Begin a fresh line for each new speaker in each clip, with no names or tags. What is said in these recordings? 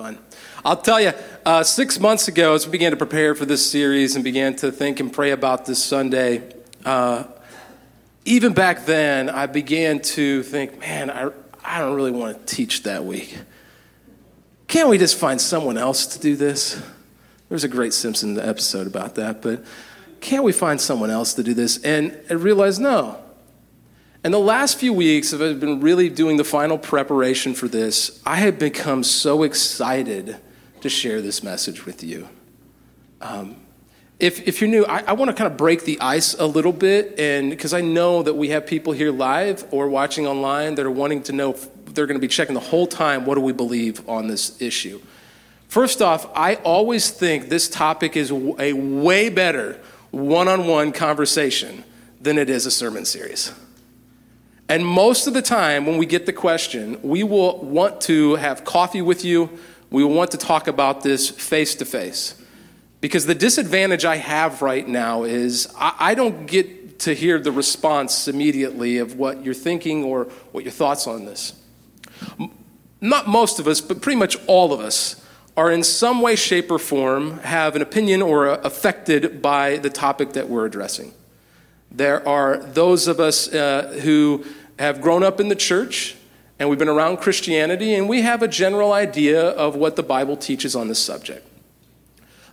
fun. I'll tell you, uh, six months ago, as we began to prepare for this series and began to think and pray about this Sunday, uh, even back then, I began to think, man, I, I don't really want to teach that week. Can't we just find someone else to do this? There's a great Simpson episode about that, but can't we find someone else to do this? And I realized, no. And the last few weeks, I've been really doing the final preparation for this, I have become so excited to share this message with you. Um, if, if you're new, I, I want to kind of break the ice a little bit, and because I know that we have people here live or watching online that are wanting to know, they're going to be checking the whole time, what do we believe on this issue? First off, I always think this topic is a way better one on one conversation than it is a sermon series. And most of the time, when we get the question, we will want to have coffee with you. We will want to talk about this face to face. Because the disadvantage I have right now is I, I, don't get to hear the response immediately of what you're thinking or what your thoughts on this. Not most of us, but pretty much all of us are in some way, shape, or form have an opinion or affected by the topic that we're addressing. There are those of us uh, who have grown up in the church and we've been around Christianity and we have a general idea of what the Bible teaches on this subject.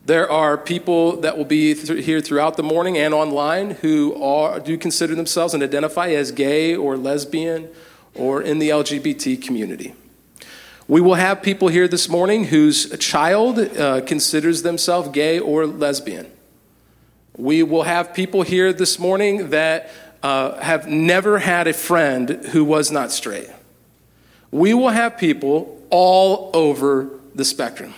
There are people that will be th- here throughout the morning and online who are, do consider themselves and identify as gay or lesbian or in the LGBT community. We will have people here this morning whose child uh, considers themselves gay or lesbian. We will have people here this morning that uh, have never had a friend who was not straight. We will have people all over the spectrum.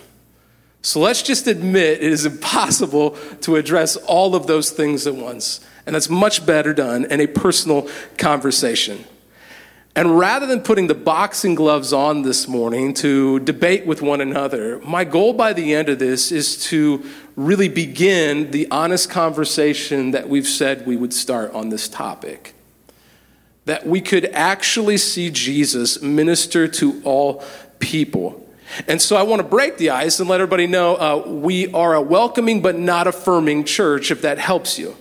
So let's just admit it is impossible to address all of those things at once. And that's much better done in a personal conversation. And rather than putting the boxing gloves on this morning to debate with one another, my goal by the end of this is to really begin the honest conversation that we've said we would start on this topic. That we could actually see Jesus minister to all people. And so I want to break the ice and let everybody know uh, we are a welcoming but not affirming church, if that helps you.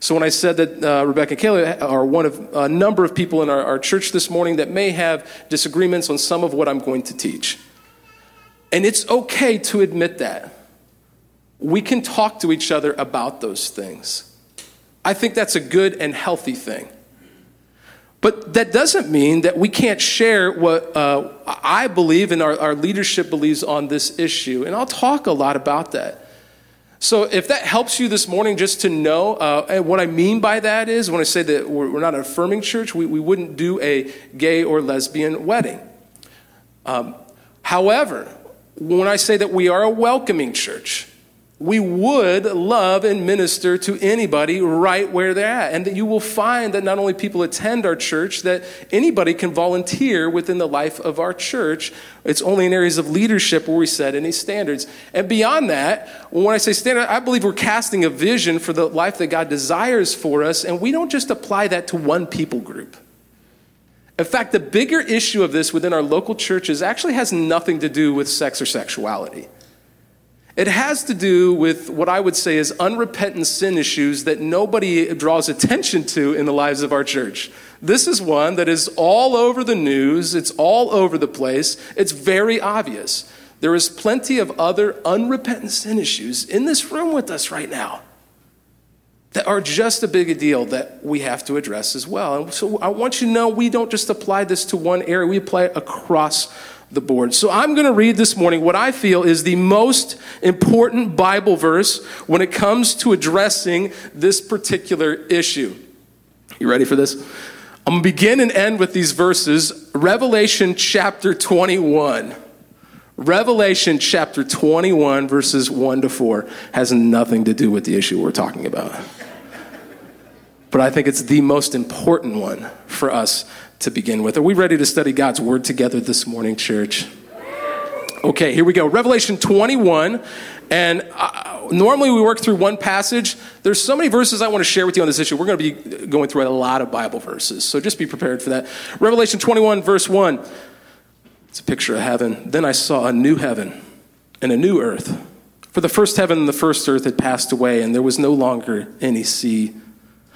So when I said that uh, Rebecca and Kayla are one of a number of people in our, our church this morning that may have disagreements on some of what I'm going to teach. And it's okay to admit that. We can talk to each other about those things. I think that's a good and healthy thing. But that doesn't mean that we can't share what uh, I believe and our, our leadership believes on this issue. And I'll talk a lot about that. So, if that helps you this morning just to know, uh, and what I mean by that is when I say that we're, we're not an affirming church, we, we wouldn't do a gay or lesbian wedding. Um, however, when I say that we are a welcoming church, we would love and minister to anybody right where they're at. And that you will find that not only people attend our church, that anybody can volunteer within the life of our church. It's only in areas of leadership where we set any standards. And beyond that, when I say standard, I believe we're casting a vision for the life that God desires for us, and we don't just apply that to one people group. In fact, the bigger issue of this within our local churches actually has nothing to do with sex or sexuality. It has to do with what I would say is unrepentant sin issues that nobody draws attention to in the lives of our church. This is one that is all over the news, it's all over the place, it's very obvious. There is plenty of other unrepentant sin issues in this room with us right now that are just a big a deal that we have to address as well. And so I want you to know we don't just apply this to one area, we apply it across the board. So I'm going to read this morning what I feel is the most important Bible verse when it comes to addressing this particular issue. You ready for this? I'm going to begin and end with these verses Revelation chapter 21. Revelation chapter 21, verses 1 to 4, has nothing to do with the issue we're talking about. But I think it's the most important one for us to begin with. Are we ready to study God's word together this morning, church? Okay, here we go. Revelation 21. And uh, normally we work through one passage. There's so many verses I want to share with you on this issue. We're going to be going through a lot of Bible verses. So just be prepared for that. Revelation 21, verse 1. It's a picture of heaven. Then I saw a new heaven and a new earth. For the first heaven and the first earth had passed away, and there was no longer any sea.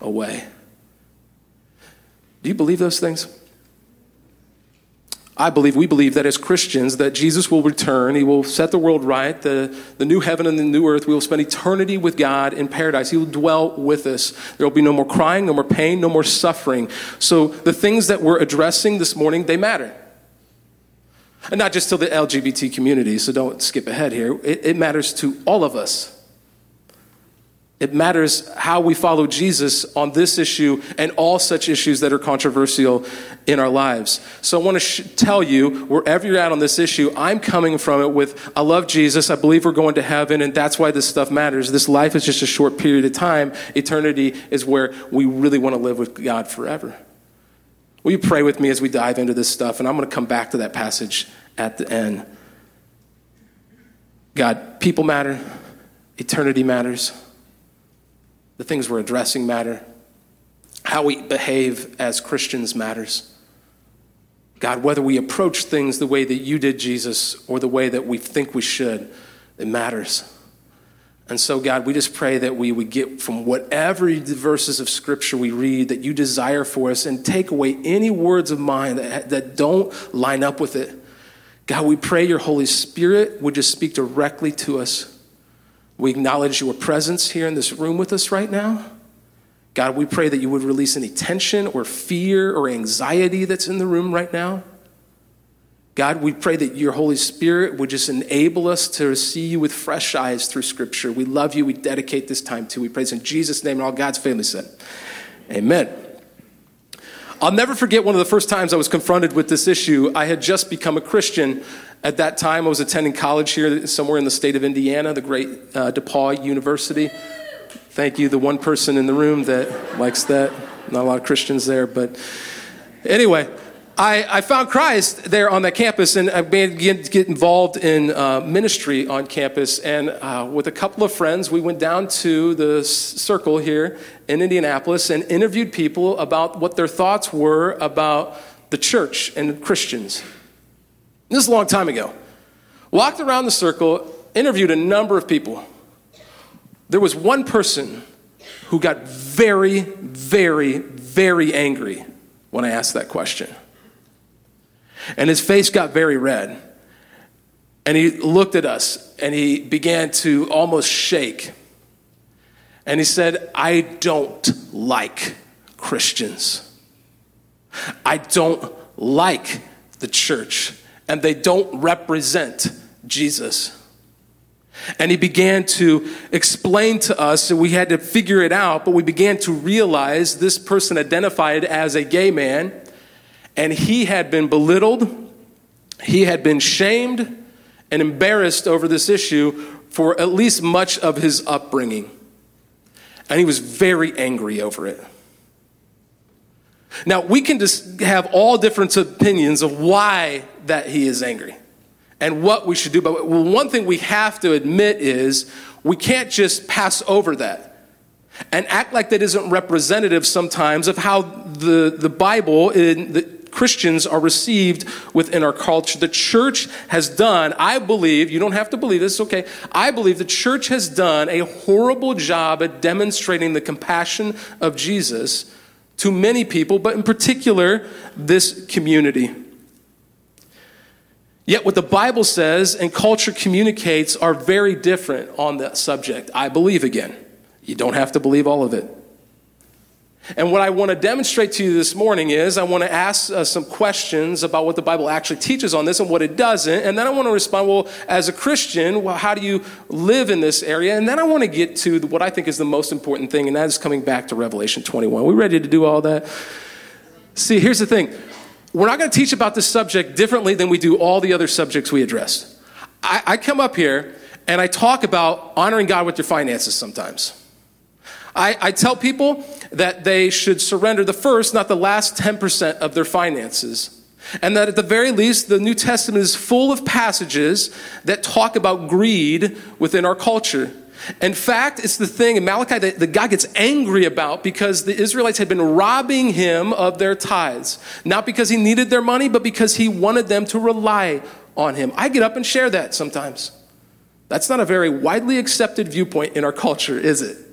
away. Do you believe those things? I believe, we believe that as Christians, that Jesus will return. He will set the world right, the, the new heaven and the new earth. We will spend eternity with God in paradise. He will dwell with us. There will be no more crying, no more pain, no more suffering. So the things that we're addressing this morning, they matter. And not just to the LGBT community, so don't skip ahead here. It, it matters to all of us. It matters how we follow Jesus on this issue and all such issues that are controversial in our lives. So I want to sh- tell you, wherever you're at on this issue, I'm coming from it with I love Jesus, I believe we're going to heaven, and that's why this stuff matters. This life is just a short period of time. Eternity is where we really want to live with God forever. Will you pray with me as we dive into this stuff? And I'm going to come back to that passage at the end. God, people matter, eternity matters. The things we're addressing matter. How we behave as Christians matters. God, whether we approach things the way that you did, Jesus, or the way that we think we should, it matters. And so, God, we just pray that we would get from whatever verses of Scripture we read that you desire for us and take away any words of mine that, that don't line up with it. God, we pray your Holy Spirit would just speak directly to us. We acknowledge your presence here in this room with us right now. God, we pray that you would release any tension or fear or anxiety that's in the room right now. God, we pray that your Holy Spirit would just enable us to see you with fresh eyes through Scripture. We love you. We dedicate this time to. We praise in Jesus' name and all God's family said. Amen. I'll never forget one of the first times I was confronted with this issue. I had just become a Christian. At that time, I was attending college here somewhere in the state of Indiana, the great uh, DePauw University. Thank you, the one person in the room that likes that. Not a lot of Christians there, but anyway, I, I found Christ there on that campus and I began to get involved in uh, ministry on campus. And uh, with a couple of friends, we went down to the circle here in Indianapolis and interviewed people about what their thoughts were about the church and Christians. This is a long time ago. Walked around the circle, interviewed a number of people. There was one person who got very, very, very angry when I asked that question. And his face got very red. And he looked at us and he began to almost shake. And he said, I don't like Christians. I don't like the church. And they don't represent Jesus. And he began to explain to us, and we had to figure it out, but we began to realize this person identified as a gay man and he had been belittled, he had been shamed and embarrassed over this issue for at least much of his upbringing. And he was very angry over it. Now, we can just have all different opinions of why that he is angry and what we should do. But one thing we have to admit is we can't just pass over that and act like that isn't representative sometimes of how the, the Bible in the, Christians are received within our culture. The church has done, I believe, you don't have to believe this, okay. I believe the church has done a horrible job at demonstrating the compassion of Jesus to many people, but in particular, this community. Yet, what the Bible says and culture communicates are very different on that subject. I believe again. You don't have to believe all of it. And what I want to demonstrate to you this morning is I want to ask uh, some questions about what the Bible actually teaches on this and what it doesn't. And then I want to respond, well, as a Christian, well, how do you live in this area? And then I want to get to what I think is the most important thing, and that is coming back to Revelation 21. Are we ready to do all that? See, here's the thing we're not going to teach about this subject differently than we do all the other subjects we addressed. I, I come up here and I talk about honoring God with your finances sometimes. I, I, tell people that they should surrender the first, not the last 10% of their finances. And that at the very least, the New Testament is full of passages that talk about greed within our culture. In fact, it's the thing in Malachi that, that God gets angry about because the Israelites had been robbing him of their tithes. Not because he needed their money, but because he wanted them to rely on him. I get up and share that sometimes. That's not a very widely accepted viewpoint in our culture, is it?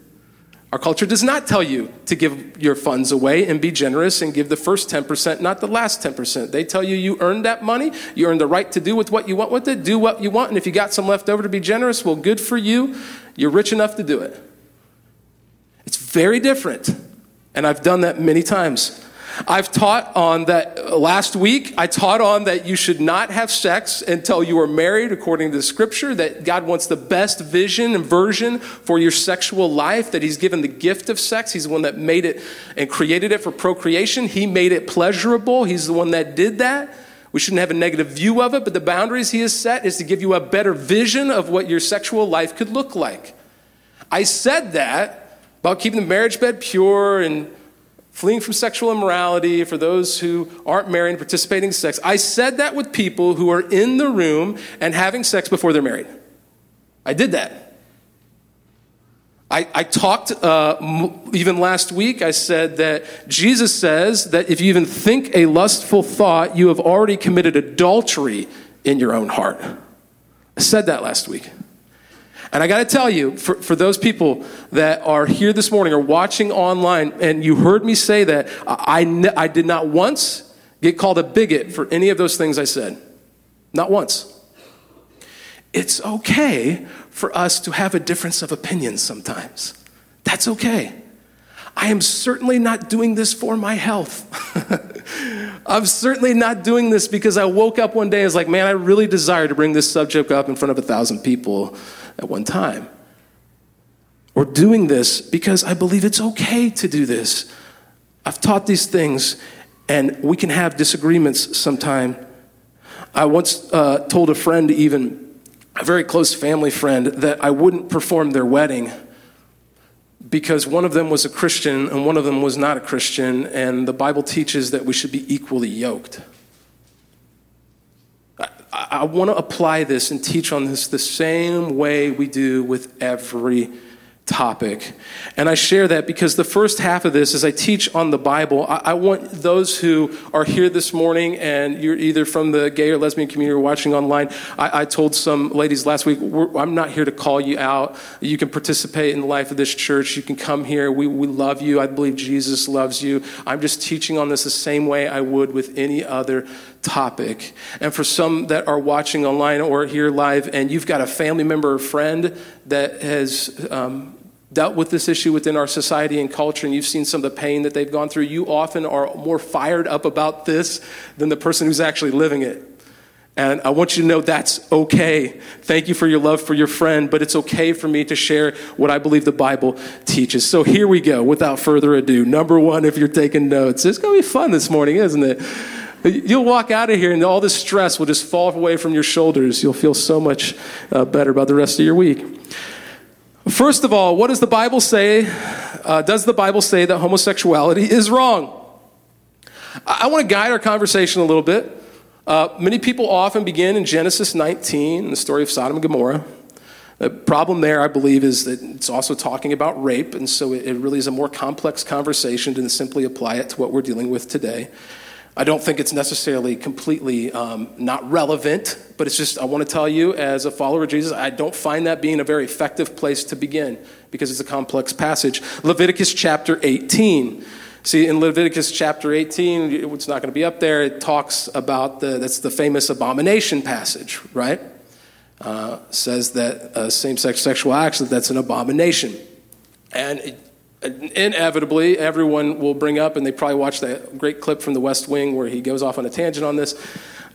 Our culture does not tell you to give your funds away and be generous and give the first 10%, not the last 10%. They tell you you earned that money, you earned the right to do with what you want with it, do what you want, and if you got some left over to be generous, well, good for you. You're rich enough to do it. It's very different, and I've done that many times. I've taught on that last week. I taught on that you should not have sex until you are married, according to the scripture, that God wants the best vision and version for your sexual life, that He's given the gift of sex. He's the one that made it and created it for procreation. He made it pleasurable. He's the one that did that. We shouldn't have a negative view of it, but the boundaries He has set is to give you a better vision of what your sexual life could look like. I said that about keeping the marriage bed pure and fleeing from sexual immorality, for those who aren't married and participating in sex. I said that with people who are in the room and having sex before they're married. I did that. I, I talked uh, even last week, I said that Jesus says that if you even think a lustful thought, you have already committed adultery in your own heart. I said that last week. And I got to tell you, for, for those people that are here this morning or watching online, and you heard me say that, I, I did not once get called a bigot for any of those things I said. Not once. It's okay for us to have a difference of opinion sometimes. That's okay. I am certainly not doing this for my health. I'm certainly not doing this because I woke up one day and was like, man, I really desire to bring this subject up in front of a thousand people at one time. Or doing this because I believe it's okay to do this. I've taught these things, and we can have disagreements sometime. I once uh, told a friend, even a very close family friend, that I wouldn't perform their wedding because one of them was a Christian and one of them was not a Christian, and the Bible teaches that we should be equally yoked. I, I want to apply this and teach on this the same way we do with every topic. And I share that because the first half of this, as I teach on the Bible, I, I, want those who are here this morning and you're either from the gay or lesbian community or watching online. I, I told some ladies last week, I'm not here to call you out. You can participate in the life of this church. You can come here. We, we love you. I believe Jesus loves you. I'm just teaching on this the same way I would with any other topic. And for some that are watching online or here live, and you've got a family member or friend that has um, dealt with this issue within our society and culture, and you've seen some of the pain that they've gone through, you often are more fired up about this than the person who's actually living it. And I want you to know that's okay. Thank you for your love for your friend, but it's okay for me to share what I believe the Bible teaches. So here we go, without further ado. Number one, if you're taking notes, it's going to be fun this morning, isn't it? You'll walk out of here and all this stress will just fall away from your shoulders. You'll feel so much uh, better about the rest of your week. First of all, what does the Bible say? Uh, does the Bible say that homosexuality is wrong? I, I want to guide our conversation a little bit. Uh, many people often begin in Genesis 19, the story of Sodom and Gomorrah. The problem there, I believe, is that it's also talking about rape, and so it, it really is a more complex conversation than simply apply it to what we're dealing with today. I don't think it's necessarily completely um, not relevant, but it's just, I want to tell you, as a follower of Jesus, I don't find that being a very effective place to begin because it's a complex passage. Leviticus chapter 18. See, in Leviticus chapter 18, it's not going to be up there, it talks about the, that's the famous abomination passage, right? Uh, says that uh, same sex sexual acts, that that's an abomination. And it, inevitably, everyone will bring up, and they probably watched that great clip from the West Wing where he goes off on a tangent on this.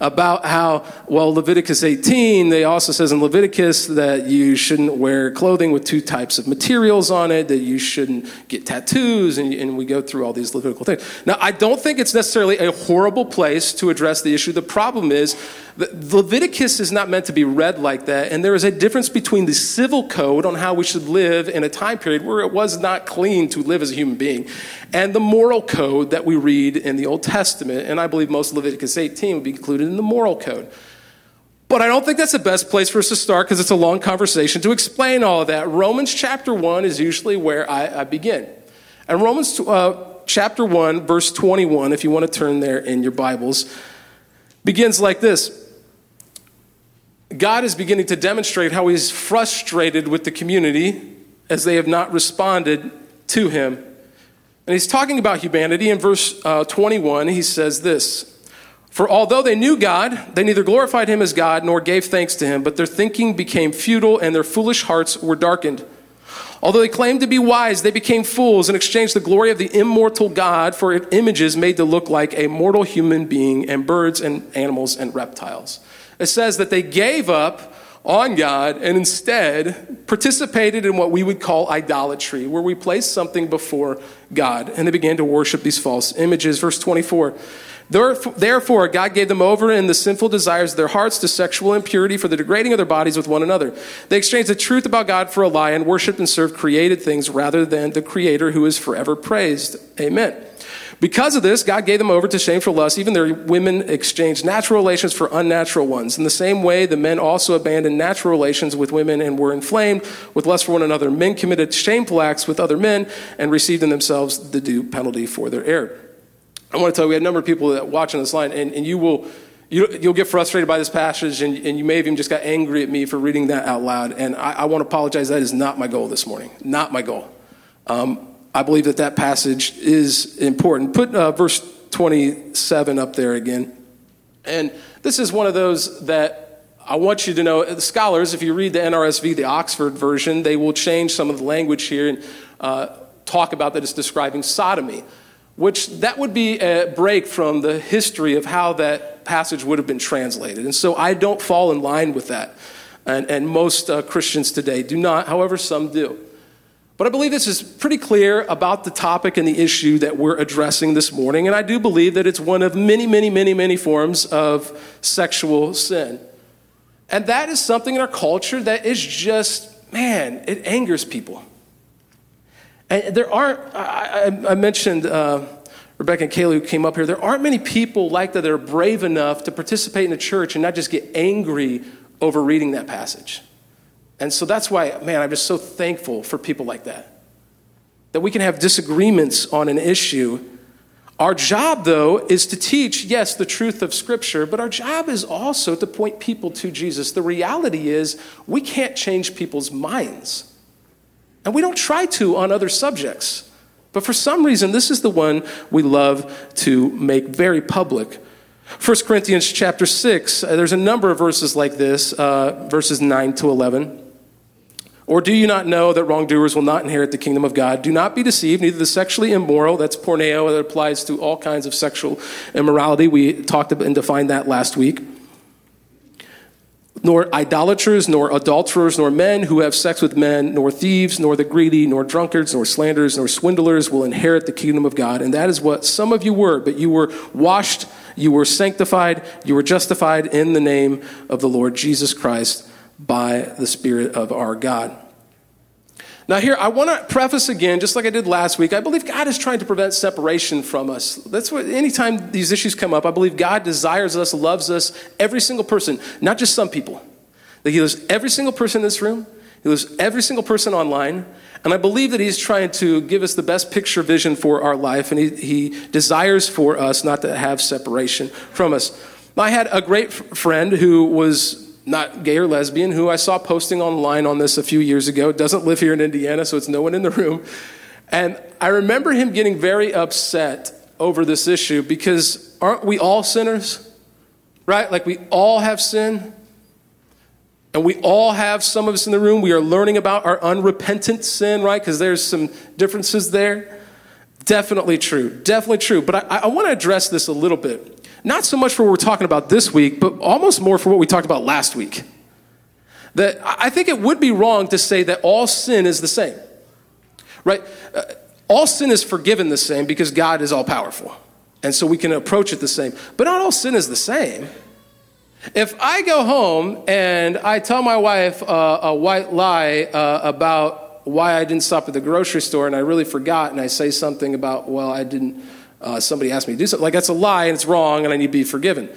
About how, well, Leviticus 18, they also says in Leviticus that you shouldn't wear clothing with two types of materials on it, that you shouldn't get tattoos, and, and we go through all these Levitical things. Now, I don't think it's necessarily a horrible place to address the issue. The problem is that Leviticus is not meant to be read like that, and there is a difference between the civil code on how we should live in a time period where it was not clean to live as a human being, and the moral code that we read in the Old Testament. And I believe most Leviticus 18 would be included in the moral code. But I don't think that's the best place for us to start because it's a long conversation to explain all of that. Romans chapter 1 is usually where I, I begin. And Romans uh, chapter 1, verse 21, if you want to turn there in your Bibles, begins like this God is beginning to demonstrate how he's frustrated with the community as they have not responded to him. And he's talking about humanity. In verse uh, 21, he says this for although they knew God, they neither glorified him as God nor gave thanks to him, but their thinking became futile and their foolish hearts were darkened. Although they claimed to be wise, they became fools and exchanged the glory of the immortal God for images made to look like a mortal human being and birds and animals and reptiles. It says that they gave up on God and instead participated in what we would call idolatry, where we place something before God and they began to worship these false images. Verse 24. Therefore, God gave them over in the sinful desires of their hearts to sexual impurity for the degrading of their bodies with one another. They exchanged the truth about God for a lie and worshiped and served created things rather than the Creator who is forever praised. Amen. Because of this, God gave them over to shameful lust. Even their women exchanged natural relations for unnatural ones. In the same way, the men also abandoned natural relations with women and were inflamed with lust for one another. Men committed shameful acts with other men and received in themselves the due penalty for their error. I want to tell you, we had a number of people that watching this line, and, and you will you, will get frustrated by this passage, and, and, you may have even just got angry at me for reading that out loud. And I, I want to apologize. That is not my goal this morning. Not my goal. Um, I believe that that passage is important. Put uh, verse 27 up there again. And this is one of those that I want you to know. The scholars, if you read the NRSV, the Oxford version, they will change some of the language here and uh, talk about that it's describing sodomy which that would be a break from the history of how that passage would have been translated. And so I don't fall in line with that. And, and most uh, Christians today do not, however, some do. But I believe this is pretty clear about the topic and the issue that we're addressing this morning. And I do believe that it's one of many, many, many, many forms of sexual sin. And that is something in our culture that is just, man, it angers people. And there aren't, I, I mentioned uh, Rebecca and Kaylee who came up here, there aren't many people like that that are brave enough to participate in the church and not just get angry over reading that passage. And so that's why, man, I'm just so thankful for people like that. That we can have disagreements on an issue. Our job, though, is to teach, yes, the truth of Scripture, but our job is also to point people to Jesus. The reality is, we can't change people's minds. And we don't try to on other subjects. But for some reason, this is the one we love to make very public. 1 Corinthians chapter 6, uh, there's a number of verses like this, uh, verses 9 to 11. Or do you not know that wrongdoers will not inherit the kingdom of God? Do not be deceived, neither the sexually immoral, that's porneo, that applies to all kinds of sexual immorality. We talked about and defined that last week nor idolaters, nor adulterers, nor men who have sex with men, nor thieves, nor the greedy, nor drunkards, nor slanderers, nor swindlers will inherit the kingdom of God. And that is what some of you were, but you were washed, you were sanctified, you were justified in the name of the Lord Jesus Christ by the Spirit of our God. Now, here, I want to preface again, just like I did last week, I believe God is trying to prevent separation from us. That's what, anytime these issues come up, I believe God desires us, loves us, every single person, not just some people. That He loves every single person in this room, He loves every single person online, and I believe that He's trying to give us the best picture vision for our life, and He, he desires for us not to have separation from us. I had a great friend who was not gay or lesbian, who I saw posting online on this a few years ago, doesn't live here in Indiana, so it's no one in the room. And I remember him getting very upset over this issue because aren't we all sinners? Right? Like we all have sin. And we all have, some of us in the room, we are learning about our unrepentant sin, right? Because there's some differences there. Definitely true. Definitely true. But I, I want to address this a little bit. Not so much for what we're talking about this week, but almost more for what we talked about last week. That I think it would be wrong to say that all sin is the same, right? Uh, all sin is forgiven the same because God is all powerful. And so we can approach it the same. But not all sin is the same. If I go home and I tell my wife uh, a white lie uh, about why I didn't stop at the grocery store and I really forgot and I say something about, well, I didn't, uh, somebody asked me to do something, like that's a lie and it's wrong and I need to be forgiven.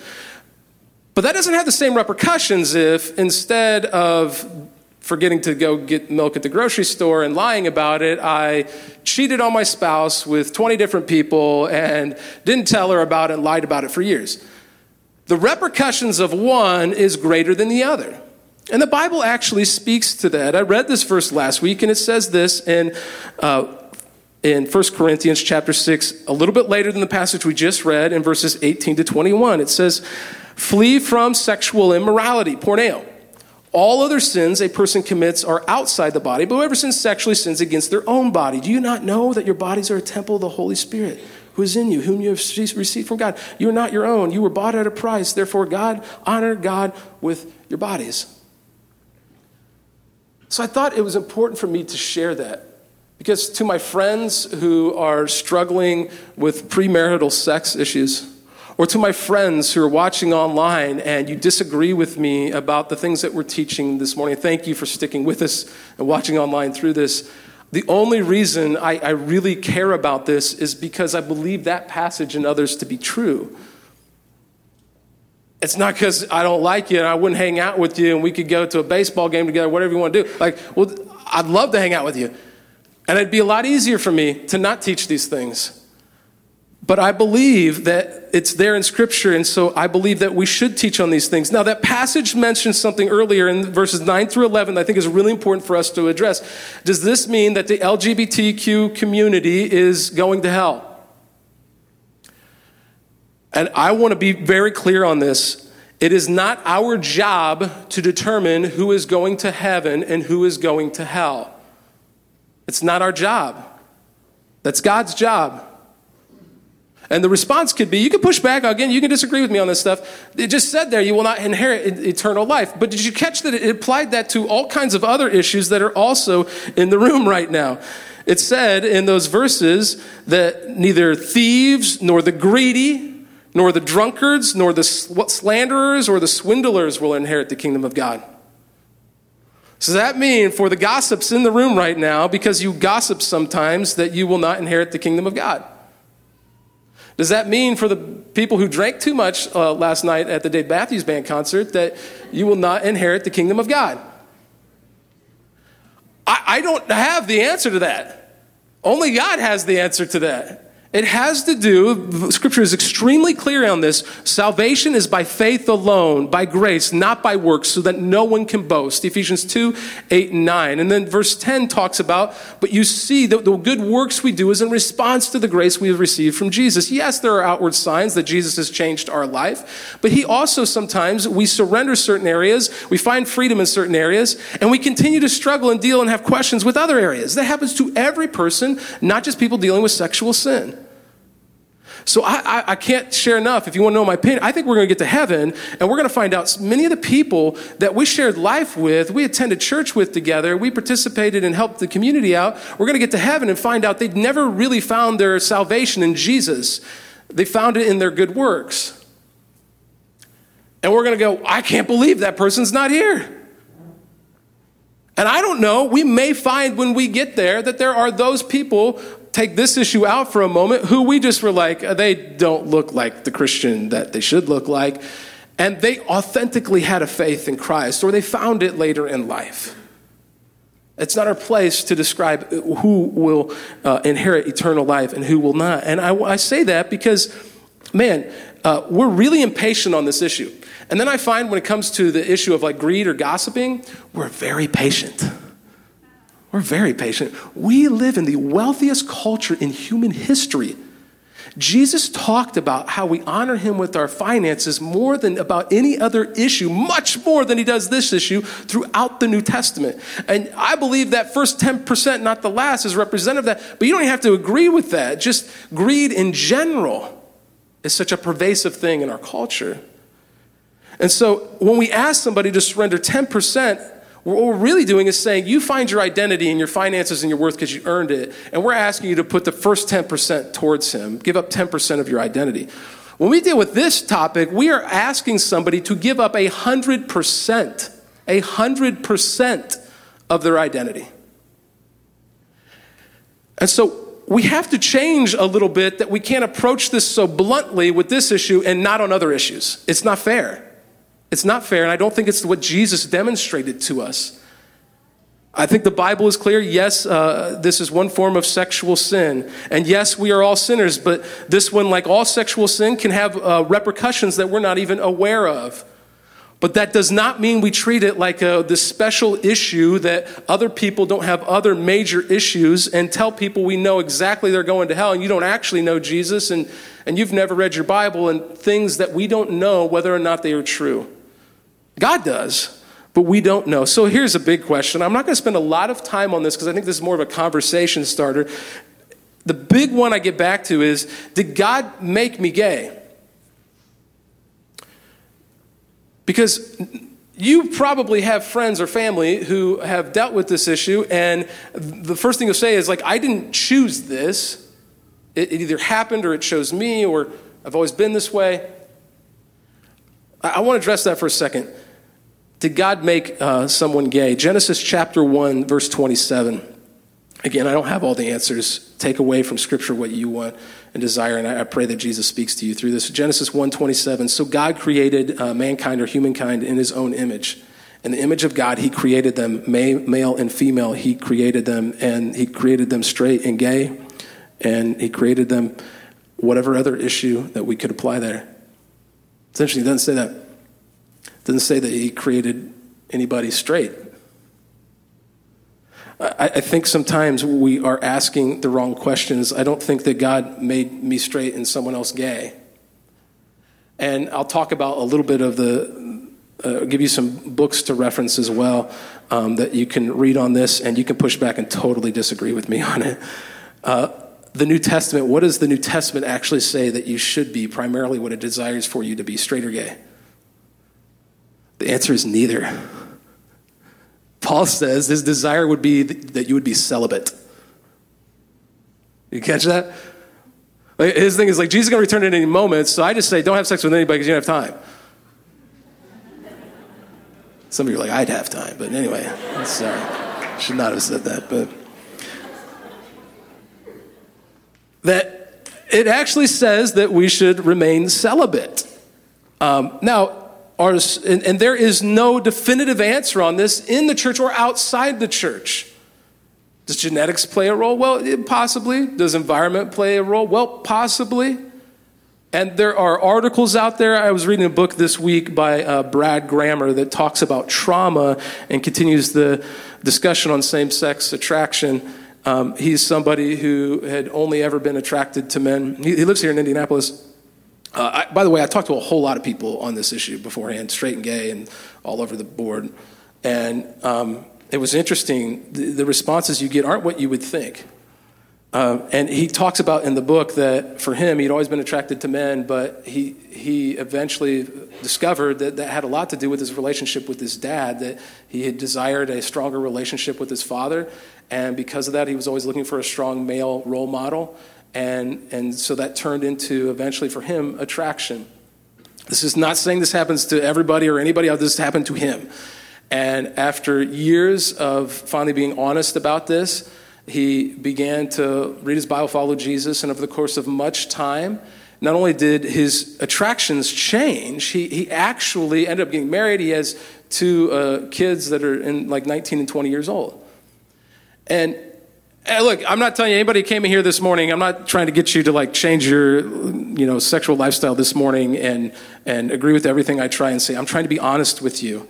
But that doesn't have the same repercussions if instead of forgetting to go get milk at the grocery store and lying about it, I cheated on my spouse with 20 different people and didn't tell her about it and lied about it for years. The repercussions of one is greater than the other. And the Bible actually speaks to that. I read this verse last week, and it says this in, uh, in 1 Corinthians chapter 6, a little bit later than the passage we just read in verses 18 to 21. It says, Flee from sexual immorality, porneo. All other sins a person commits are outside the body, but whoever sins sexually sins against their own body. Do you not know that your bodies are a temple of the Holy Spirit, who is in you, whom you have received from God? You are not your own. You were bought at a price. Therefore, God, honor God with your bodies. So I thought it was important for me to share that. Because to my friends who are struggling with premarital sex issues, or to my friends who are watching online and you disagree with me about the things that we're teaching this morning, thank you for sticking with us and watching online through this. The only reason I, I really care about this is because I believe that passage and others to be true. It's not because I don't like you and I wouldn't hang out with you and we could go to a baseball game together, whatever you want to do. Like, well, I'd love to hang out with you. And it'd be a lot easier for me to not teach these things but I believe that it's there in Scripture, and so I believe that we should teach on these things. Now, that passage mentions something earlier in verses 9 through 11 I think is really important for us to address. Does this mean that the LGBTQ community is going to hell? And I want to be very clear on this. It is not our job to determine who is going to heaven and who is going to hell. It's not our job. That's God's job. And the response could be you can push back. Again, you can disagree with me on this stuff. It just said there, you will not inherit eternal life. But did you catch that it applied that to all kinds of other issues that are also in the room right now? It said in those verses that neither thieves, nor the greedy, nor the drunkards, nor the slanderers, or the swindlers will inherit the kingdom of God. So does that mean for the gossips in the room right now, because you gossip sometimes, that you will not inherit the kingdom of God? Does that mean for the people who drank too much uh, last night at the Dave Matthews Band concert that you will not inherit the kingdom of God? I, I don't have the answer to that. Only God has the answer to that. It has to do, scripture is extremely clear on this. Salvation is by faith alone, by grace, not by works, so that no one can boast. Ephesians 2, 8, and 9. And then verse 10 talks about, but you see that the good works we do is in response to the grace we have received from Jesus. Yes, there are outward signs that Jesus has changed our life, but he also sometimes, we surrender certain areas, we find freedom in certain areas, and we continue to struggle and deal and have questions with other areas. That happens to every person, not just people dealing with sexual sin. So I, I, I, can't share enough. If you want to know my opinion, I think we're going to get to heaven and we're going to find out many of the people that we shared life with, we attended church with together, we participated and helped the community out. We're going to get to heaven and find out they'd never really found their salvation in Jesus. They found it in their good works. And we're going to go, I can't believe that person's not here. And I don't know, we may find when we get there that there are those people take this issue out for a moment, who we just were like, uh, they don't look like the Christian that they should look like. And they authentically had a faith in Christ, or they found it later in life. It's not our place to describe who will uh, inherit eternal life and who will not. And I, I say that because, man, uh, we're really impatient on this issue. And then I find when it comes to the issue of like greed or gossiping, we're very patient. We're very patient. We live in the wealthiest culture in human history. Jesus talked about how we honor him with our finances more than about any other issue, much more than he does this issue throughout the New Testament. And I believe that first 10%, not the last, is representative of that. But you don't have to agree with that. Just greed in general. is such a pervasive thing in our culture. And so when we ask somebody to surrender 10%, what we're really doing is saying you find your identity and your finances and your worth because you earned it, and we're asking you to put the first 10% towards Him. Give up 10% of your identity. When we deal with this topic, we are asking somebody to give up a 100%, a 100% of their identity. And so we have to change a little bit that we can't approach this so bluntly with this issue and not on other issues. It's not fair. It's not fair, and I don't think it's what Jesus demonstrated to us. I think the Bible is clear. Yes, uh, this is one form of sexual sin. And yes, we are all sinners, but this one, like all sexual sin, can have uh, repercussions that we're not even aware of. But that does not mean we treat it like a, this special issue that other people don't have other major issues and tell people we know exactly they're going to hell and you don't actually know Jesus and, and you've never read your Bible and things that we don't know whether or not they are true. God does, but we don't know. So here's a big question. I'm not going to spend a lot of time on this because I think this is more of a conversation starter. The big one I get back to is Did God make me gay? Because you probably have friends or family who have dealt with this issue, and the first thing you'll say is, like, I didn't choose this. It, it either happened or it chose me, or I've always been this way. I want to address that for a second. Did God make uh, someone gay? Genesis chapter 1, verse 27. Again, I don't have all the answers. Take away from Scripture what you want and desire, and I, pray that Jesus speaks to you through this. Genesis 1:27. So God created uh, mankind or humankind in His own image. In the image of God, He created them, male and female. He created them, and He created them straight and gay, and He created them whatever other issue that we could apply there. Essentially, He doesn't say that. Doesn't say that He created anybody straight. I, I think sometimes we are asking the wrong questions. I don't think that God made me straight and someone else gay. And I'll talk about a little bit of the, uh, give you some books to reference as well um, that you can read on this, and you can push back and totally disagree with me on it. Uh, the New Testament, what does the New Testament actually say that you should be, primarily what it desires for you to be, straight or gay? The answer is neither. Paul says his desire would be that you would be celibate. You catch that? His thing is like, Jesus is going to return at any moment, so I just say, don't have sex with anybody because you don't have time. Some of you are like, I'd have time, but anyway, sorry. Should not have said that, but. That it actually says that we should remain celibate. Um, now, are, and, and there is no definitive answer on this in the church or outside the church. Does genetics play a role? Well, possibly. Does environment play a role? Well, possibly. And there are articles out there. I was reading a book this week by uh, Brad Grammer that talks about trauma and continues the discussion on same sex attraction. Um, he's somebody who had only ever been attracted to men. He, he lives here in Indianapolis. Uh, I, by the way, I talked to a whole lot of people on this issue beforehand, straight and gay, and all over the board. And um, it was interesting. The, the, responses you get aren't what you would think. Uh, and he talks about in the book that for him, he'd always been attracted to men, but he, he eventually discovered that that had a lot to do with his relationship with his dad, that he had desired a stronger relationship with his father. And because of that, he was always looking for a strong male role model. And, and so that turned into eventually for him attraction. This is not saying this happens to everybody or anybody else, this happened to him. And after years of finally being honest about this, he began to read his Bible, follow Jesus, and over the course of much time, not only did his attractions change, he, he actually ended up getting married. He has two uh, kids that are in like 19 and 20 years old. And Hey, look, I'm not telling you anybody came in here this morning. I'm not trying to get you to like change your, you know, sexual lifestyle this morning and and agree with everything I try and say. I'm trying to be honest with you,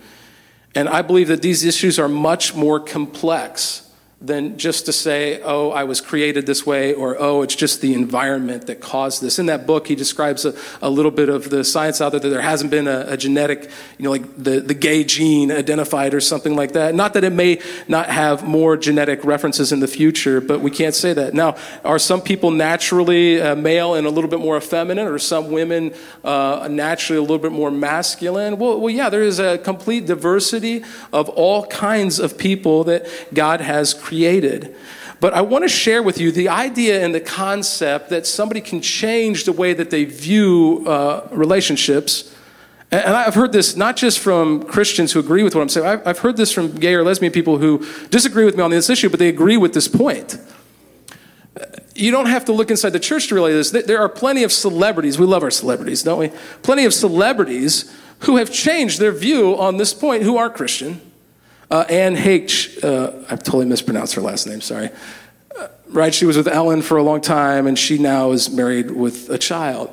and I believe that these issues are much more complex than just to say, oh, I was created this way, or oh, it's just the environment that caused this. In that book, he describes a, a little bit of the science out there that there hasn't been a, a, genetic, you know, like the, the gay gene identified or something like that. Not that it may not have more genetic references in the future, but we can't say that. Now, are some people naturally uh, male and a little bit more effeminate, or some women uh, naturally a little bit more masculine? Well, well, yeah, there is a complete diversity of all kinds of people that God has created created. But I want to share with you the idea and the concept that somebody can change the way that they view uh, relationships. And I've heard this not just from Christians who agree with what I'm saying, I've heard this from gay or lesbian people who disagree with me on this issue, but they agree with this point. You don't have to look inside the church to realize this. There are plenty of celebrities, we love our celebrities, don't we? Plenty of celebrities who have changed their view on this point who are Christian uh, Anne H. Uh, I've totally mispronounced her last name, sorry. Uh, right, she was with Ellen for a long time, and she now is married with a child,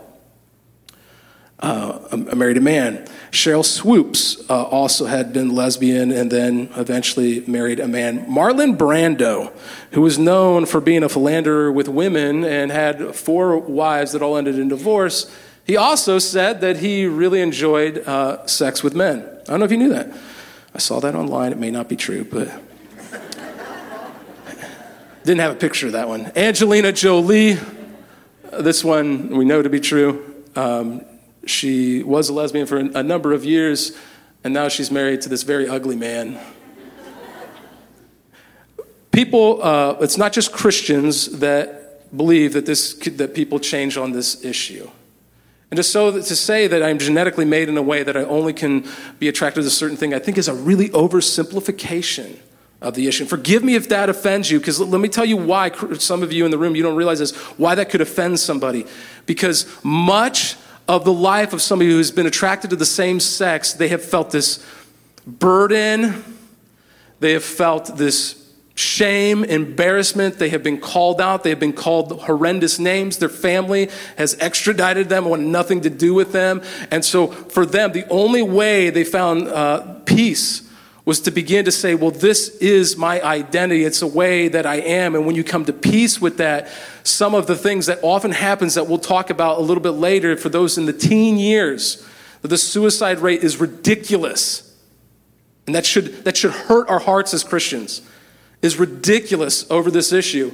uh, a, married a man. Sheryl Swoopes uh, also had been lesbian and then eventually married a man. Marlon Brando, who was known for being a philanderer with women and had four wives that all ended in divorce, he also said that he really enjoyed uh, sex with men. I don't know if you knew that. I saw that online. It may not be true, but didn't have a picture of that one. Angelina Jolie. This one we know to be true. Um, she was a lesbian for a number of years, and now she's married to this very ugly man. People, uh, it's not just Christians that believe that, this, that people change on this issue. And just so to say that I'm genetically made in a way that I only can be attracted to a certain thing, I think is a really oversimplification of the issue. forgive me if that offends you, because let me tell you why some of you in the room, you don't realize this, why that could offend somebody. Because much of the life of somebody who's been attracted to the same sex, they have felt this burden, they have felt this shame, embarrassment. They have been called out. They have been called horrendous names. Their family has extradited them, want nothing to do with them. And so for them, the only way they found uh, peace was to begin to say, well, this is my identity. It's a way that I am. And when you come to peace with that, some of the things that often happens that we'll talk about a little bit later for those in the teen years, the suicide rate is ridiculous. And that should, that should hurt our hearts as Christians is ridiculous over this issue.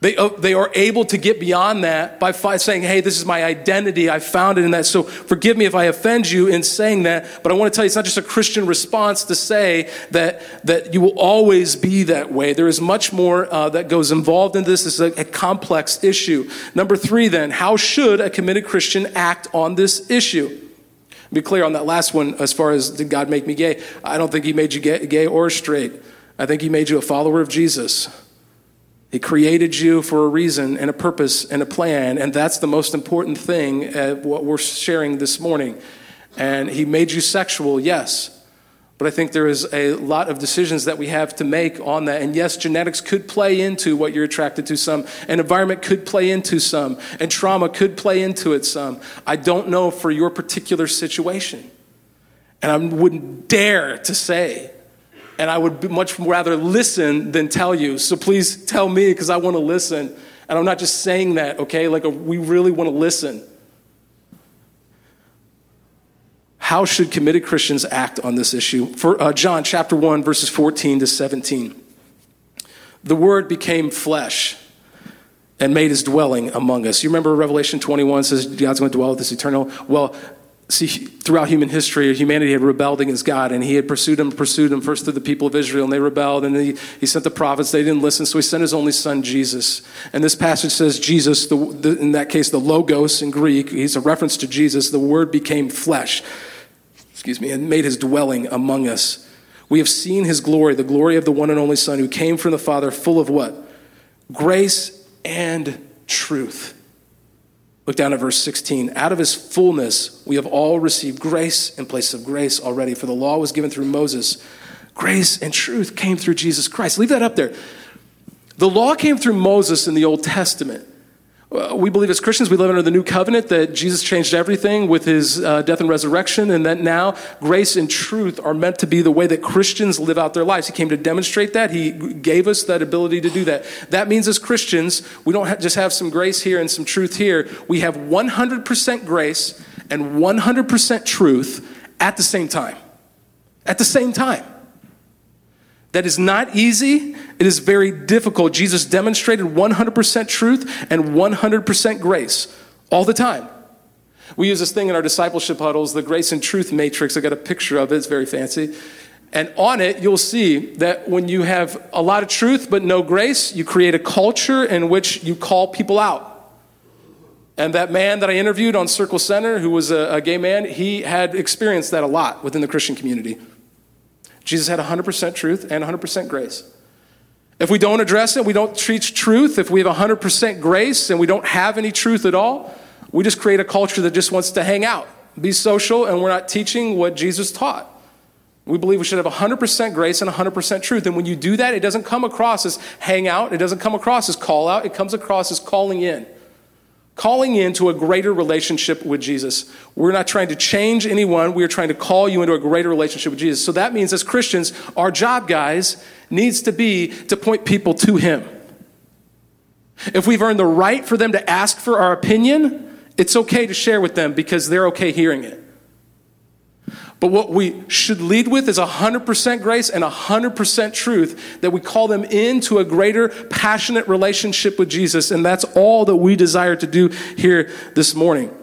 They, uh, they are able to get beyond that by saying, hey, this is my identity. I found it in that. So forgive me if I offend you in saying that, but I want to tell you it's not just a Christian response to say that, that you will always be that way. There is much more uh, that goes involved in this. This is a, a complex issue. Number three, then, how should a committed Christian act on this issue? Be clear on that last one as far as did God make me gay? I don't think He made you gay, gay or straight. I think He made you a follower of Jesus. He created you for a reason and a purpose and a plan, and that's the most important thing at what we're sharing this morning. And He made you sexual, yes. But I think there is a lot of decisions that we have to make on that. And yes, genetics could play into what you're attracted to some, and environment could play into some, and trauma could play into it some. I don't know for your particular situation. And I wouldn't dare to say and I would much rather listen than tell you. So please tell me because I want to listen. And I'm not just saying that, okay? Like, a, we really want to listen. How should committed Christians act on this issue? For uh, John chapter 1, verses 14 to 17. The Word became flesh and made his dwelling among us. You remember Revelation 21 says God's going to dwell with us eternal? Well, see, throughout human history, humanity had rebelled against God, and He had pursued them, pursued them first through the people of Israel, and they rebelled, and he, he sent the prophets. They didn't listen, so He sent His only Son, Jesus. And this passage says Jesus, the, the, in that case, the Logos in Greek, he's a reference to Jesus. The Word became flesh, excuse me, and made His dwelling among us. We have seen His glory, the glory of the one and only Son, who came from the Father, full of what? Grace and truth. Look down at verse 16. Out of his fullness, we have all received grace in place of grace already, for the law was given through Moses. Grace and truth came through Jesus Christ. Leave that up there. The law came through Moses in the Old Testament, we believe as Christians, we live under the new covenant that Jesus changed everything with his uh, death and resurrection, and that now grace and truth are meant to be the way that Christians live out their lives. He came to demonstrate that. He gave us that ability to do that. That means as Christians, we don't ha- just have some grace here and some truth here. We have 100% grace and 100% truth at the same time. At the same time. That is not easy. It is very difficult. Jesus demonstrated 100% truth and 100% grace all the time. We use this thing in our discipleship huddles, the grace and truth matrix. I got a picture of it, it's very fancy. And on it, you'll see that when you have a lot of truth but no grace, you create a culture in which you call people out. And that man that I interviewed on Circle Center, who was a, a gay man, he had experienced that a lot within the Christian community. Jesus had 100% truth and 100% grace. If we don't address it, we don't teach truth, if we have 100% grace and we don't have any truth at all, we just create a culture that just wants to hang out, be social, and we're not teaching what Jesus taught. We believe we should have 100% grace and 100% truth. And when you do that, it doesn't come across as hang out, it doesn't come across as call out, it comes across as calling in calling into a greater relationship with Jesus. We're not trying to change anyone, we are trying to call you into a greater relationship with Jesus. So that means as Christians, our job, guys, needs to be to point people to Him. If we've earned the right for them to ask for our opinion, it's okay to share with them because they're okay hearing it. But what we should lead with is 100% grace and 100% truth that we call them into a greater passionate relationship with Jesus. And that's all that we desire to do here this morning.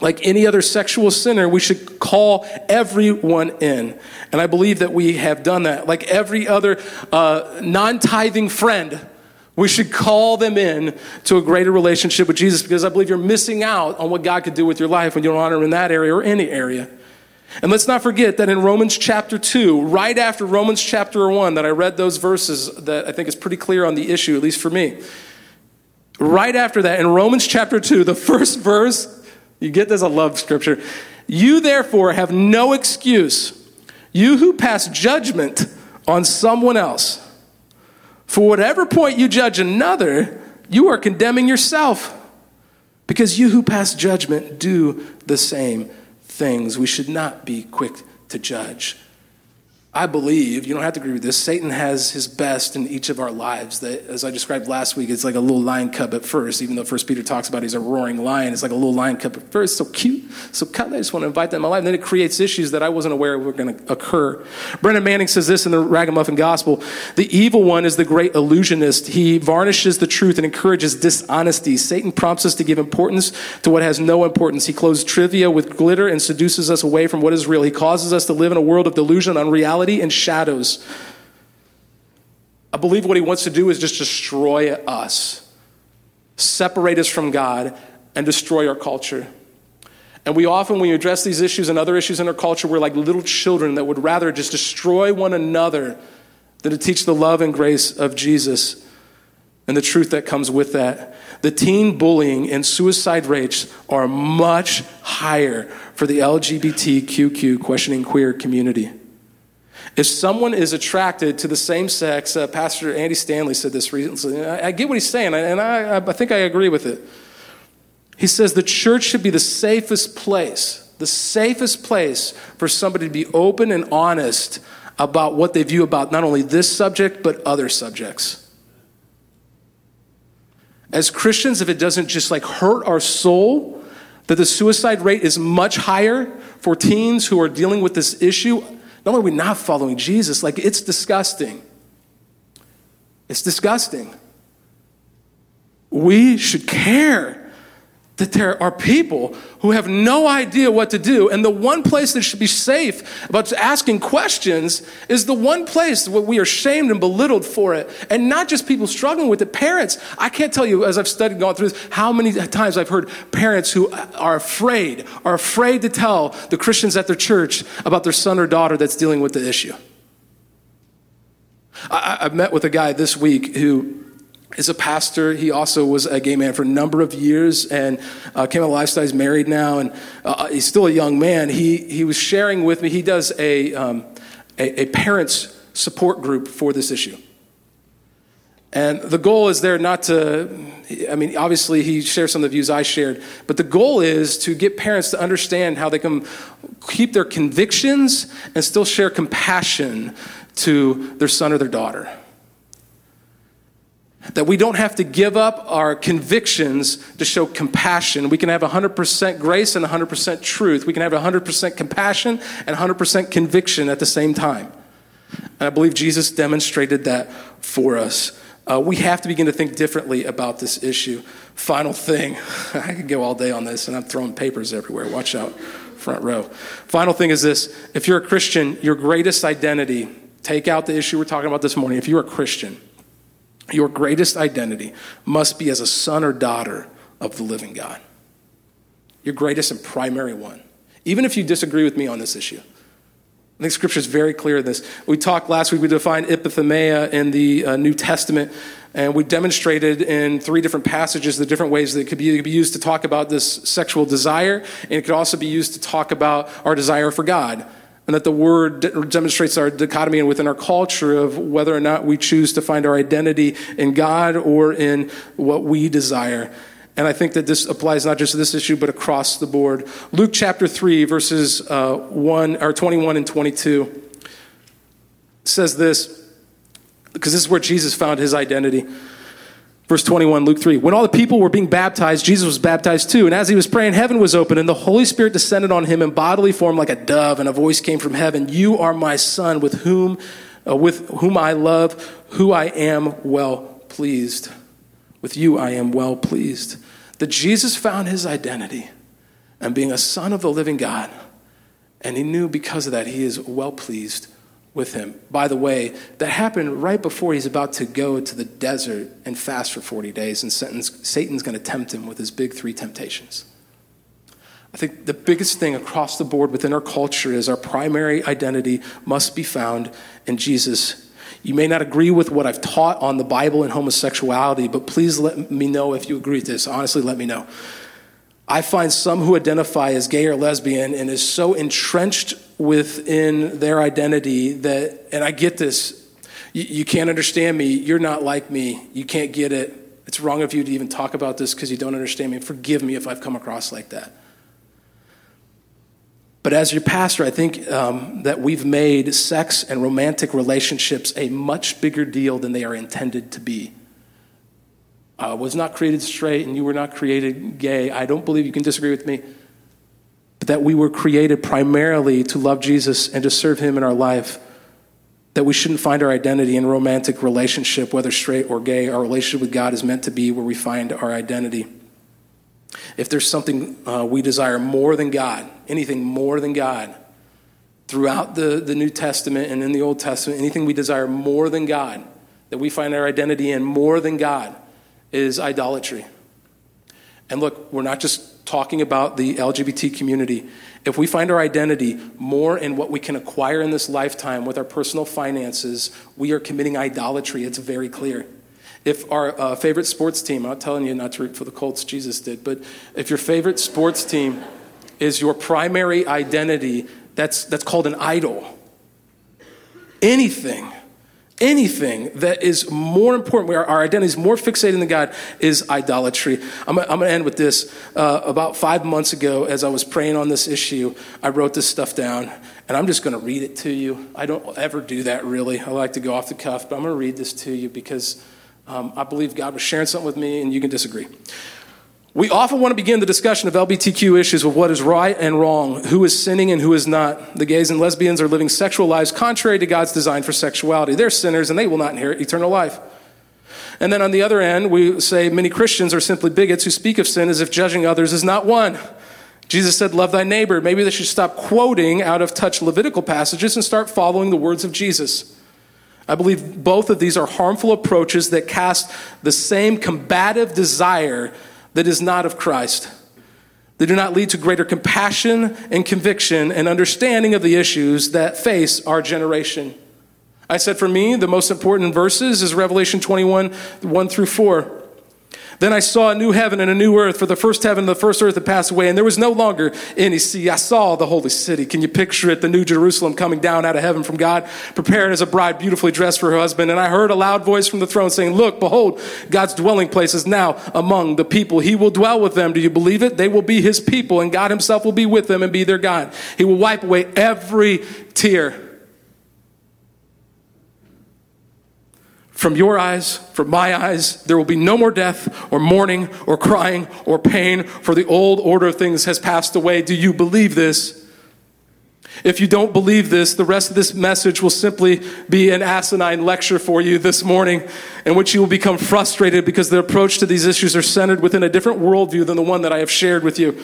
Like any other sexual sinner, we should call everyone in. And I believe that we have done that. Like every other uh, non tithing friend, we should call them in to a greater relationship with Jesus because I believe you're missing out on what God could do with your life when you don't honor Him in that area or any area. And let's not forget that in Romans chapter 2, right after Romans chapter 1, that I read those verses that I think is pretty clear on the issue, at least for me. Right after that, in Romans chapter 2, the first verse, you get this, I love scripture. You therefore have no excuse, you who pass judgment on someone else. For whatever point you judge another, you are condemning yourself, because you who pass judgment do the same things. We should not be quick to judge. I believe, you don't have to agree with this, Satan has his best in each of our lives. That, as I described last week, it's like a little lion cub at first, even though First Peter talks about he's a roaring lion. It's like a little lion cub at first. So cute, so cuddly. I just want to invite that in my life. And then it creates issues that I wasn't aware were going to occur. Brennan Manning says this in the Ragamuffin Gospel The evil one is the great illusionist. He varnishes the truth and encourages dishonesty. Satan prompts us to give importance to what has no importance. He clothes trivia with glitter and seduces us away from what is real. He causes us to live in a world of delusion, unreality reality and shadows. I believe what he wants to do is just destroy us, separate us from God, and destroy our culture. And we often, when we address these issues and other issues in our culture, we're like little children that would rather just destroy one another than to teach the love and grace of Jesus and the truth that comes with that. The teen bullying and suicide rates are much higher for the LGBTQ questioning queer community. If someone is attracted to the same sex, uh, Pastor Andy Stanley said this recently. I, I get what he's saying, and I, I think I agree with it. He says the church should be the safest place, the safest place for somebody to be open and honest about what they view about not only this subject, but other subjects. As Christians, if it doesn't just like hurt our soul, that the suicide rate is much higher for teens who are dealing with this issue, not only are we not following Jesus, like it's disgusting. It's disgusting. We should care that there are people who have no idea what to do. And the one place that should be safe about asking questions is the one place where we are shamed and belittled for it. And not just people struggling with it, parents. I can't tell you, as I've studied, gone through this, how many times I've heard parents who are afraid, are afraid to tell the Christians at their church about their son or daughter that's dealing with the issue. I, have met with a guy this week who is a pastor. He also was a gay man for a number of years and uh, came out of lifestyle. He's married now, and uh, he's still a young man. He, he was sharing with me, he does a, um, a, a parents support group for this issue. And the goal is there not to, I mean, obviously he shares some of the views I shared, but the goal is to get parents to understand how they can keep their convictions and still share compassion to their son or their daughter. That we don't have to give up our convictions to show compassion. We can have 100% grace and 100% truth. We can have 100% compassion and 100% conviction at the same time. And I believe Jesus demonstrated that for us. Uh, we have to begin to think differently about this issue. Final thing, I could go all day on this, and I'm throwing papers everywhere. Watch out, front row. Final thing is this if you're a Christian, your greatest identity, take out the issue we're talking about this morning. If you're a Christian, your greatest identity must be as a son or daughter of the living God. Your greatest and primary one. Even if you disagree with me on this issue. I think Scripture is very clear in this. We talked last week, we defined epithumia in the uh, New Testament, and we demonstrated in three different passages the different ways that it could be, it could be used to talk about this sexual desire, and it could also be used to talk about our desire for God and that the word demonstrates our dichotomy and within our culture of whether or not we choose to find our identity in God or in what we desire. And I think that this applies not just to this issue, but across the board. Luke chapter 3, verses uh, 1, or 21 and 22 says this, because this is where Jesus found his identity. Verse 21, Luke 3. When all the people were being baptized, Jesus was baptized too. And as he was praying, heaven was open, and the Holy Spirit descended on him in bodily form like a dove, and a voice came from heaven You are my son, with whom, uh, with whom I love, who I am well pleased. With you I am well pleased. That Jesus found his identity and being a son of the living God. And he knew because of that he is well pleased with him. By the way, that happened right before he's about to go to the desert and fast for 40 days, and Satan's going to tempt him with his big three temptations. I think the biggest thing across the board within our culture is our primary identity must be found in Jesus. You may not agree with what I've taught on the Bible and homosexuality, but please let me know if you agree with this. Honestly, let me know. I find some who identify as gay or lesbian and is so entrenched within their identity that, and I get this, you, you, can't understand me, you're not like me, you can't get it. It's wrong of you to even talk about this because you don't understand me. Forgive me if I've come across like that. But as your pastor, I think um, that we've made sex and romantic relationships a much bigger deal than they are intended to be uh, was not created straight and you were not created gay. I don't believe you can disagree with me. But that we were created primarily to love Jesus and to serve him in our life. That we shouldn't find our identity in romantic relationship, whether straight or gay. Our relationship with God is meant to be where we find our identity. If there's something uh, we desire more than God, anything more than God, throughout the, the New Testament and in the Old Testament, anything we desire more than God, that we find our identity in more than God, is idolatry. And look, we're not just talking about the LGBT community. If we find our identity more in what we can acquire in this lifetime with our personal finances, we are committing idolatry. It's very clear. If our uh, favorite sports team, I'm not telling you not to root for the Colts, Jesus did, but if your favorite sports team is your primary identity, that's, that's called an idol. Anything anything that is more important, where our identity is more fixated in God, is idolatry. I'm, I'm going to end with this. Uh, about five months ago, as I was praying on this issue, I wrote this stuff down, and I'm just going to read it to you. I don't ever do that really. I like to go off the cuff, but I'm going to read this to you because um, I believe God was sharing something with me, and you can disagree. We often want to begin the discussion of LGBTQ issues with what is right and wrong, who is sinning and who is not. The gays and lesbians are living sexual lives contrary to God's design for sexuality. They're sinners and they will not inherit eternal life. And then on the other end, we say many Christians are simply bigots who speak of sin as if judging others is not one. Jesus said, Love thy neighbor. Maybe they should stop quoting out of touch Levitical passages and start following the words of Jesus. I believe both of these are harmful approaches that cast the same combative desire that is not of Christ. They do not lead to greater compassion and conviction and understanding of the issues that face our generation. I said for me, the most important verses is Revelation 21 1 through 4. Then I saw a new heaven and a new earth, for the first heaven and the first earth had passed away, and there was no longer any sea. I saw the holy city. Can you picture it? The new Jerusalem coming down out of heaven from God, prepared as a bride beautifully dressed for her husband. And I heard a loud voice from the throne saying, Look, behold, God's dwelling place is now among the people. He will dwell with them. Do you believe it? They will be his people, and God himself will be with them and be their God. He will wipe away every tear From your eyes, from my eyes, there will be no more death or mourning or crying or pain, for the old order of things has passed away. Do you believe this? If you don't believe this, the rest of this message will simply be an asinine lecture for you this morning, in which you will become frustrated because the approach to these issues are centered within a different worldview than the one that I have shared with you.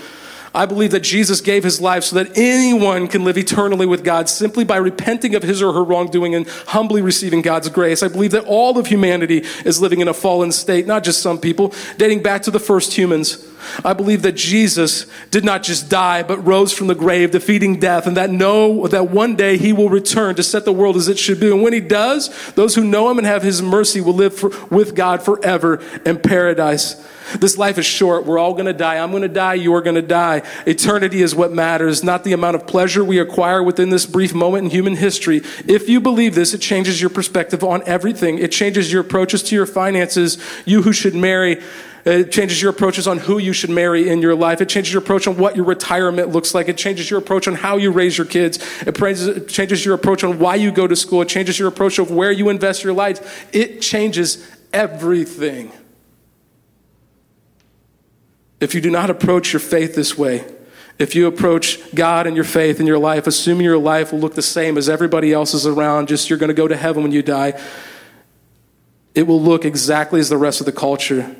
I believe that Jesus gave his life so that anyone can live eternally with God simply by repenting of his or her wrongdoing and humbly receiving God's grace. I believe that all of humanity is living in a fallen state, not just some people, dating back to the first humans. I believe that Jesus did not just die, but rose from the grave, defeating death, and that know that one day he will return to set the world as it should be. And when he does, those who know him and have his mercy will live for, with God forever in paradise. This life is short. We're all going to die. I'm going to die. You're going to die. Eternity is what matters, not the amount of pleasure we acquire within this brief moment in human history. If you believe this, it changes your perspective on everything. It changes your approaches to your finances. You who should marry, it changes your approaches on who you should marry in your life. It changes your approach on what your retirement looks like. It changes your approach on how you raise your kids. It changes your approach on why you go to school. It changes your approach of where you invest your life. It changes everything. If you do not approach your faith this way, if you approach God and your faith in your life, assuming your life will look the same as everybody else's around, just you're going to go to heaven when you die, it will look exactly as the rest of the culture.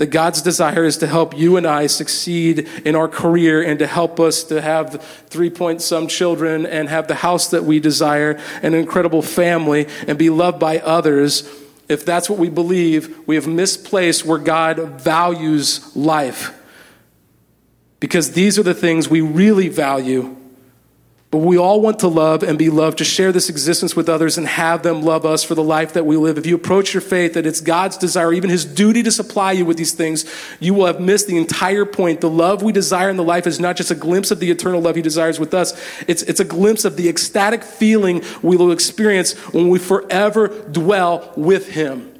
That God's desire is to help you and I succeed in our career and to help us to have three point some children and have the house that we desire, and an incredible family, and be loved by others. If that's what we believe, we have misplaced where God values life because these are the things we really value. But we all want to love and be loved, to share this existence with others and have them love us for the life that we live. If you approach your faith that it's God's desire, even His duty to supply you with these things, you will have missed the entire point. The love we desire in the life is not just a glimpse of the eternal love He desires with us, it's, it's a glimpse of the ecstatic feeling we will experience when we forever dwell with Him.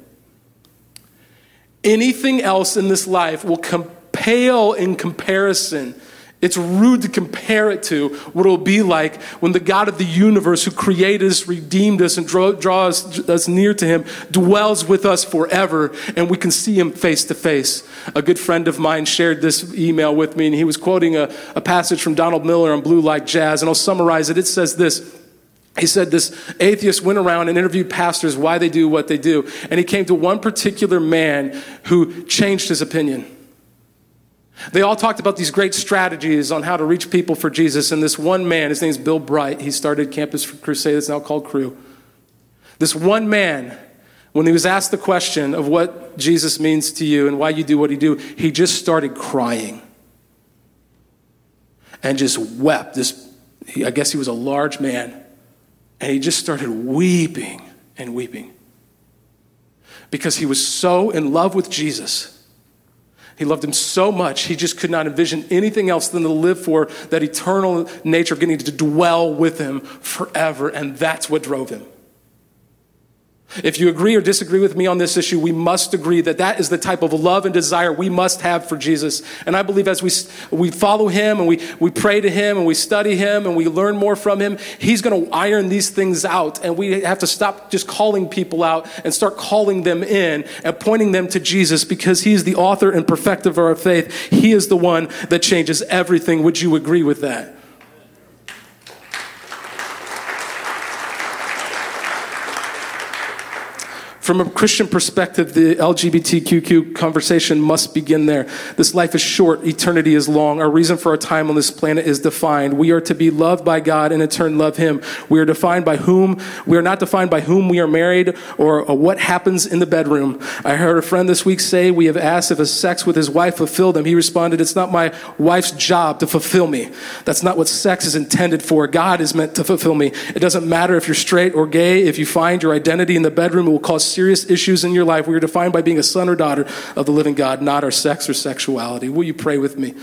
Anything else in this life will come pale in comparison. It's rude to compare it to what it will be like when the God of the universe, who created us, redeemed us, and draw, draws us near to Him, dwells with us forever, and we can see Him face to face. A good friend of mine shared this email with me, and he was quoting a, a passage from Donald Miller on Blue Like Jazz, and I'll summarize it. It says this. He said this atheist went around and interviewed pastors why they do what they do. And he came to one particular man who changed his opinion. They all talked about these great strategies on how to reach people for Jesus. And this one man, his name is Bill Bright, he started Campus Crusade, it's now called Cru. This one man, when he was asked the question of what Jesus means to you and why you do what you do, he just started crying and just wept. This, I guess he was a large man. And he just started weeping and weeping because he was so in love with Jesus he loved him so much, he just could not envision anything else than to live for that eternal nature of getting to dwell with him forever. And that's what drove him. If you agree or disagree with me on this issue, we must agree that that is the type of love and desire we must have for Jesus. And I believe as we, we follow him and we, we pray to him and we study him and we learn more from him, he's going to iron these things out. And we have to stop just calling people out and start calling them in and pointing them to Jesus because he is the author and perfecter of our faith. He is the one that changes everything. Would you agree with that? From a Christian perspective, the LGBTQ conversation must begin there. This life is short, eternity is long. Our reason for our time on this planet is defined. We are to be loved by God and in turn love Him. We are defined by whom, we are not defined by whom we are married or, or what happens in the bedroom. I heard a friend this week say, We have asked if a sex with his wife fulfilled him. He responded, It's not my wife's job to fulfill me. That's not what sex is intended for. God is meant to fulfill me. It doesn't matter if you're straight or gay. If you find your identity in the bedroom, it will cause serious issues in your life, we are defined by being a son or daughter of the living God, not our sex or sexuality. Will you pray with me?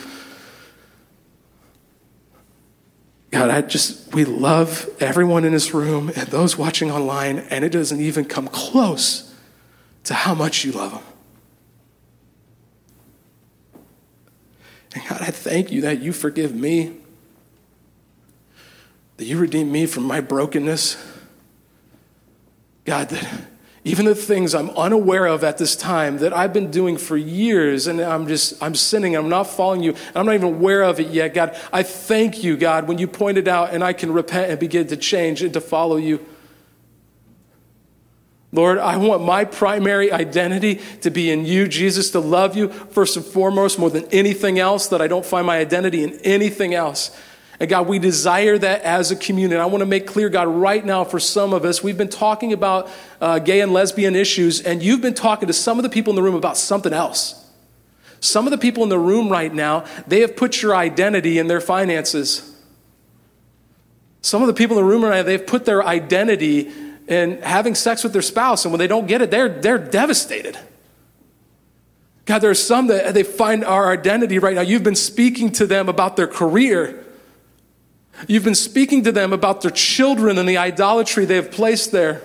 God, I just, we love everyone in this room and those watching online, and it doesn't even come close to how much you love them. And God, I thank you that you forgive me, that you redeem me from my brokenness. God, that even the things I'm unaware of at this time that I've been doing for years and I'm just, I'm sinning, I'm not following you, I'm not even aware of it yet. God, I thank you, God, when you pointed out and I can repent and begin to change and to follow you. Lord, I want my primary identity to be in you, Jesus, to love you first and foremost more than anything else, that I don't find my identity in anything else. And God, we desire that as a community. I want to make clear, God, right now for some of us, we've been talking about uh, gay and lesbian issues, and you've been talking to some of the people in the room about something else. Some of the people in the room right now, they have put your identity in their finances. Some of the people in the room right now, they've put their identity in having sex with their spouse, and when they don't get it, they're, they're devastated. God, there are some that they find our identity right now. You've been speaking to them about their career You've been speaking to them about their children and the idolatry they have placed there.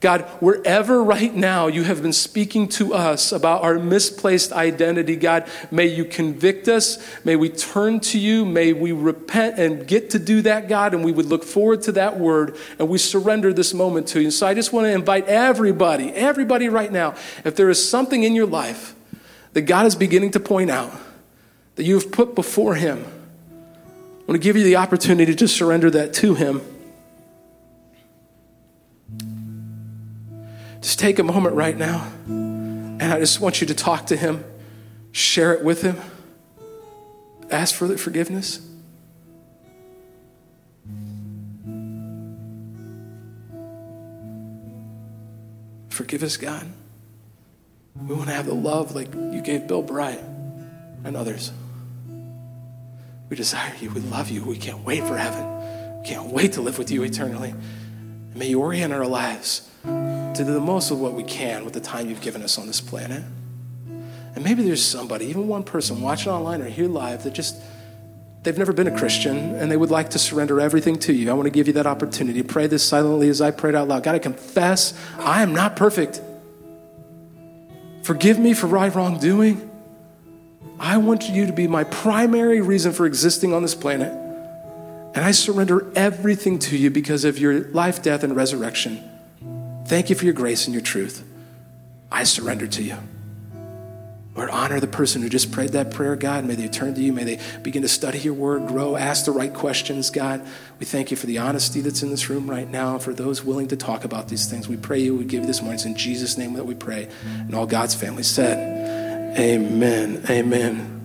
God, wherever right now you have been speaking to us about our misplaced identity, God, may you convict us. May we turn to you. May we repent and get to do that, God, and we would look forward to that word and we surrender this moment to you. And So I just want to invite everybody, everybody right now, if there is something in your life that God is beginning to point out that you have put before Him, I want to give you the opportunity to just surrender that to Him. Just take a moment right now, and I just want you to talk to Him, share it with Him, ask for the forgiveness. Forgive us, God. We want to have the love like you gave Bill Bright and others. We desire you. We love you. We can't wait for heaven. We can't wait to live with you eternally. And may you orient our lives to do the most of what we can with the time you've given us on this planet. And maybe there's somebody, even one person watching online or here live, that just they've never been a Christian and they would like to surrender everything to you. I want to give you that opportunity. Pray this silently as I prayed out loud. God, I confess I am not perfect. Forgive me for right wrongdoing. I want you to be my primary reason for existing on this planet. And I surrender everything to you because of your life, death, and resurrection. Thank you for your grace and your truth. I surrender to you. Lord, honor the person who just prayed that prayer, God. May they turn to you. May they begin to study your word, grow, ask the right questions, God. We thank you for the honesty that's in this room right now, for those willing to talk about these things. We pray you would give this morning. It's in Jesus' name that we pray. And all God's family said, Amen. Amen.